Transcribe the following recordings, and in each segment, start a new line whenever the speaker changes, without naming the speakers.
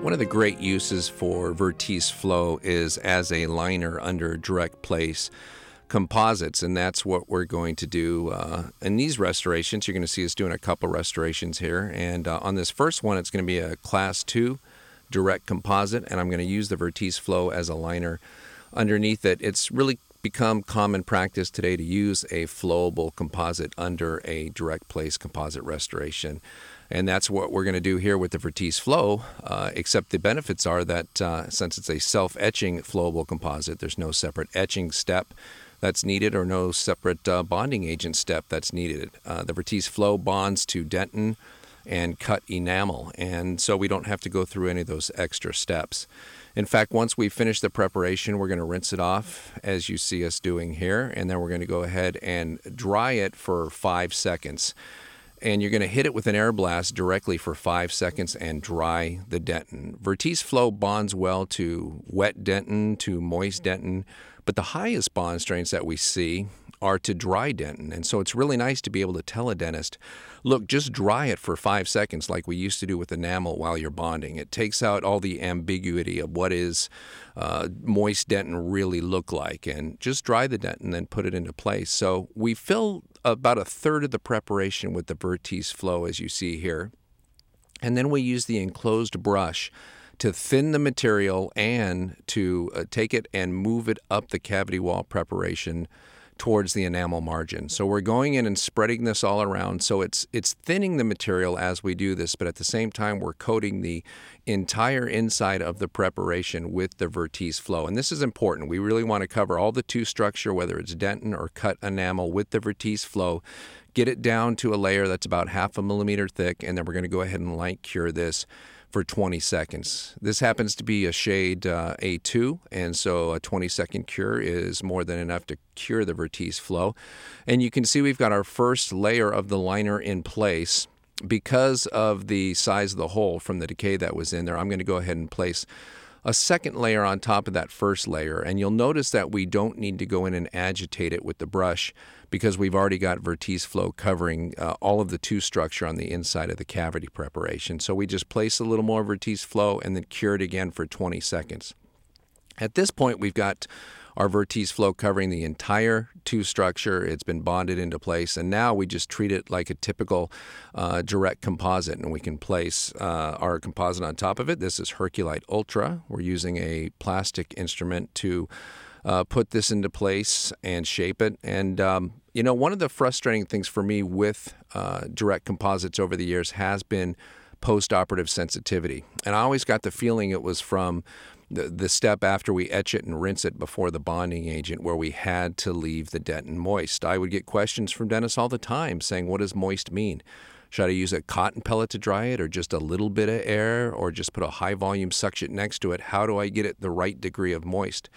One of the great uses for Vertise Flow is as a liner under direct place composites, and that's what we're going to do uh, in these restorations. You're going to see us doing a couple restorations here, and uh, on this first one, it's going to be a Class 2 direct composite, and I'm going to use the Vertise Flow as a liner underneath it. It's really become common practice today to use a flowable composite under a direct place composite restoration. And that's what we're going to do here with the Vertise Flow, uh, except the benefits are that uh, since it's a self etching flowable composite, there's no separate etching step that's needed or no separate uh, bonding agent step that's needed. Uh, the Vertise Flow bonds to dentin and cut enamel, and so we don't have to go through any of those extra steps. In fact, once we finish the preparation, we're going to rinse it off as you see us doing here, and then we're going to go ahead and dry it for five seconds. And you're going to hit it with an air blast directly for five seconds and dry the dentin. Vertise Flow bonds well to wet dentin, to moist dentin, but the highest bond strengths that we see are to dry dentin. And so it's really nice to be able to tell a dentist, look, just dry it for five seconds like we used to do with enamel while you're bonding. It takes out all the ambiguity of what is uh, moist dentin really look like and just dry the dentin and then put it into place. So we fill about a third of the preparation with the Vertise flow as you see here. And then we use the enclosed brush to thin the material and to uh, take it and move it up the cavity wall preparation towards the enamel margin. So we're going in and spreading this all around. So it's it's thinning the material as we do this, but at the same time we're coating the entire inside of the preparation with the Vertise flow. And this is important. We really want to cover all the tooth structure, whether it's dentin or cut enamel with the Vertise flow. Get it down to a layer that's about half a millimeter thick, and then we're going to go ahead and light cure this for 20 seconds. This happens to be a shade uh, A2, and so a 20 second cure is more than enough to cure the Vertise flow. And you can see we've got our first layer of the liner in place. Because of the size of the hole from the decay that was in there, I'm going to go ahead and place a second layer on top of that first layer. And you'll notice that we don't need to go in and agitate it with the brush because we've already got Vertise flow covering uh, all of the tooth structure on the inside of the cavity preparation. So we just place a little more Vertise flow and then cure it again for 20 seconds. At this point, we've got our Vertise flow covering the entire tooth structure. It's been bonded into place, and now we just treat it like a typical uh, direct composite, and we can place uh, our composite on top of it. This is Herculite Ultra. We're using a plastic instrument to uh, put this into place and shape it. And um, you know, one of the frustrating things for me with uh, direct composites over the years has been post-operative sensitivity, and I always got the feeling it was from the, the step after we etch it and rinse it before the bonding agent where we had to leave the dentin moist. I would get questions from dentists all the time saying, What does moist mean? Should I use a cotton pellet to dry it or just a little bit of air or just put a high volume suction next to it? How do I get it the right degree of moist?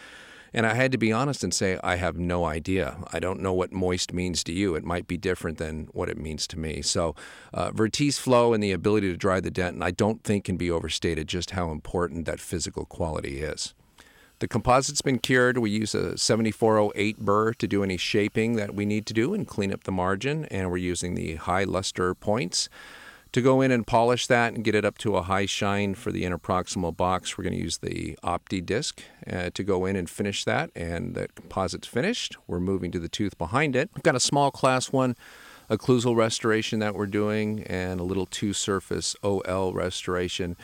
And I had to be honest and say, I have no idea. I don't know what moist means to you. It might be different than what it means to me. So, uh, Vertise flow and the ability to dry the dentin, I don't think can be overstated just how important that physical quality is. The composite's been cured. We use a 7408 burr to do any shaping that we need to do and clean up the margin. And we're using the high luster points to go in and polish that and get it up to a high shine for the interproximal box, we're going to use the OptiDisc uh, to go in and finish that. And that composite's finished. We're moving to the tooth behind it. We've got a small class one occlusal restoration that we're doing and a little two surface OL restoration.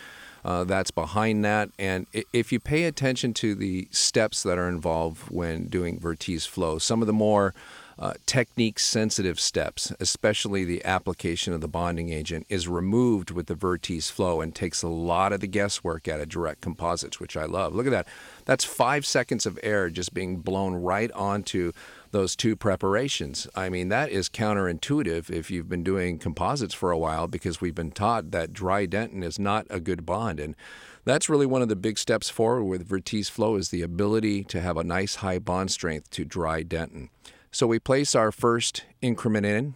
Uh, that's behind that. And if you pay attention to the steps that are involved when doing Vertise flow, some of the more uh, technique sensitive steps, especially the application of the bonding agent, is removed with the Vertise flow and takes a lot of the guesswork out of direct composites, which I love. Look at that. That's five seconds of air just being blown right onto those two preparations. I mean, that is counterintuitive if you've been doing composites for a while because we've been taught that dry dentin is not a good bond. And that's really one of the big steps forward with Vertise flow is the ability to have a nice high bond strength to dry dentin. So we place our first increment in.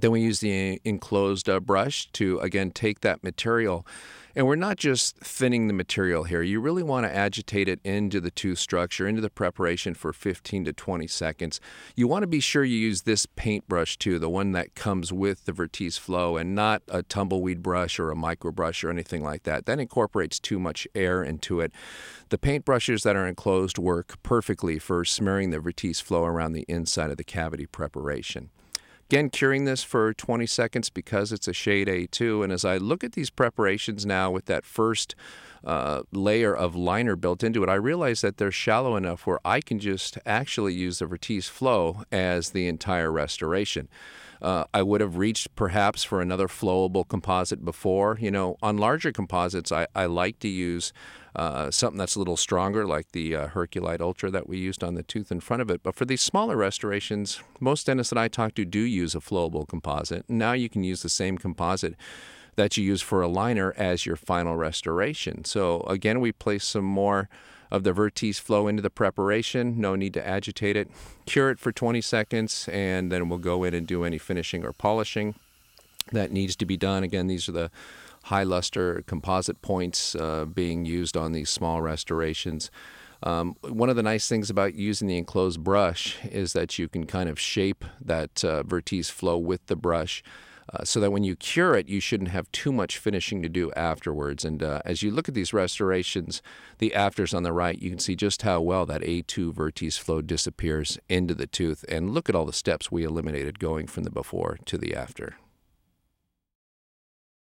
Then we use the enclosed uh, brush to again take that material And we're not just thinning the material here. You really want to agitate it into the tooth structure, into the preparation for 15 to 20 seconds. You want to be sure you use this paintbrush too, the one that comes with the Vertise Flow, and not a tumbleweed brush or a micro brush or anything like that. That incorporates too much air into it. The paintbrushes that are enclosed work perfectly for smearing the Vertise Flow around the inside of the cavity preparation. Again, curing this for 20 seconds because it's a shade A2. And as I look at these preparations now with that first uh, layer of liner built into it, I realize that they're shallow enough where I can just actually use the Vertise Flow as the entire restoration. Uh, I would have reached perhaps for another flowable composite before. You know, on larger composites, I, I like to use uh, something that's a little stronger, like the uh, Herculite Ultra that we used on the tooth in front of it. But for these smaller restorations, most dentists that I talk to do use a flowable composite. Now you can use the same composite that you use for a liner as your final restoration. So again, we place some more of the Vertise flow into the preparation. No need to agitate it. Cure it for 20 seconds, and then we'll go in and do any finishing or polishing that needs to be done. Again, these are the high luster composite points uh, being used on these small restorations. Um, one of the nice things about using the enclosed brush is that you can kind of shape that uh, Vertise flow with the brush. Uh, so that when you cure it, you shouldn't have too much finishing to do afterwards. And uh, as you look at these restorations, the afters on the right, you can see just how well that A2 Vertise flow disappears into the tooth. And look at all the steps we eliminated going from the before to the after.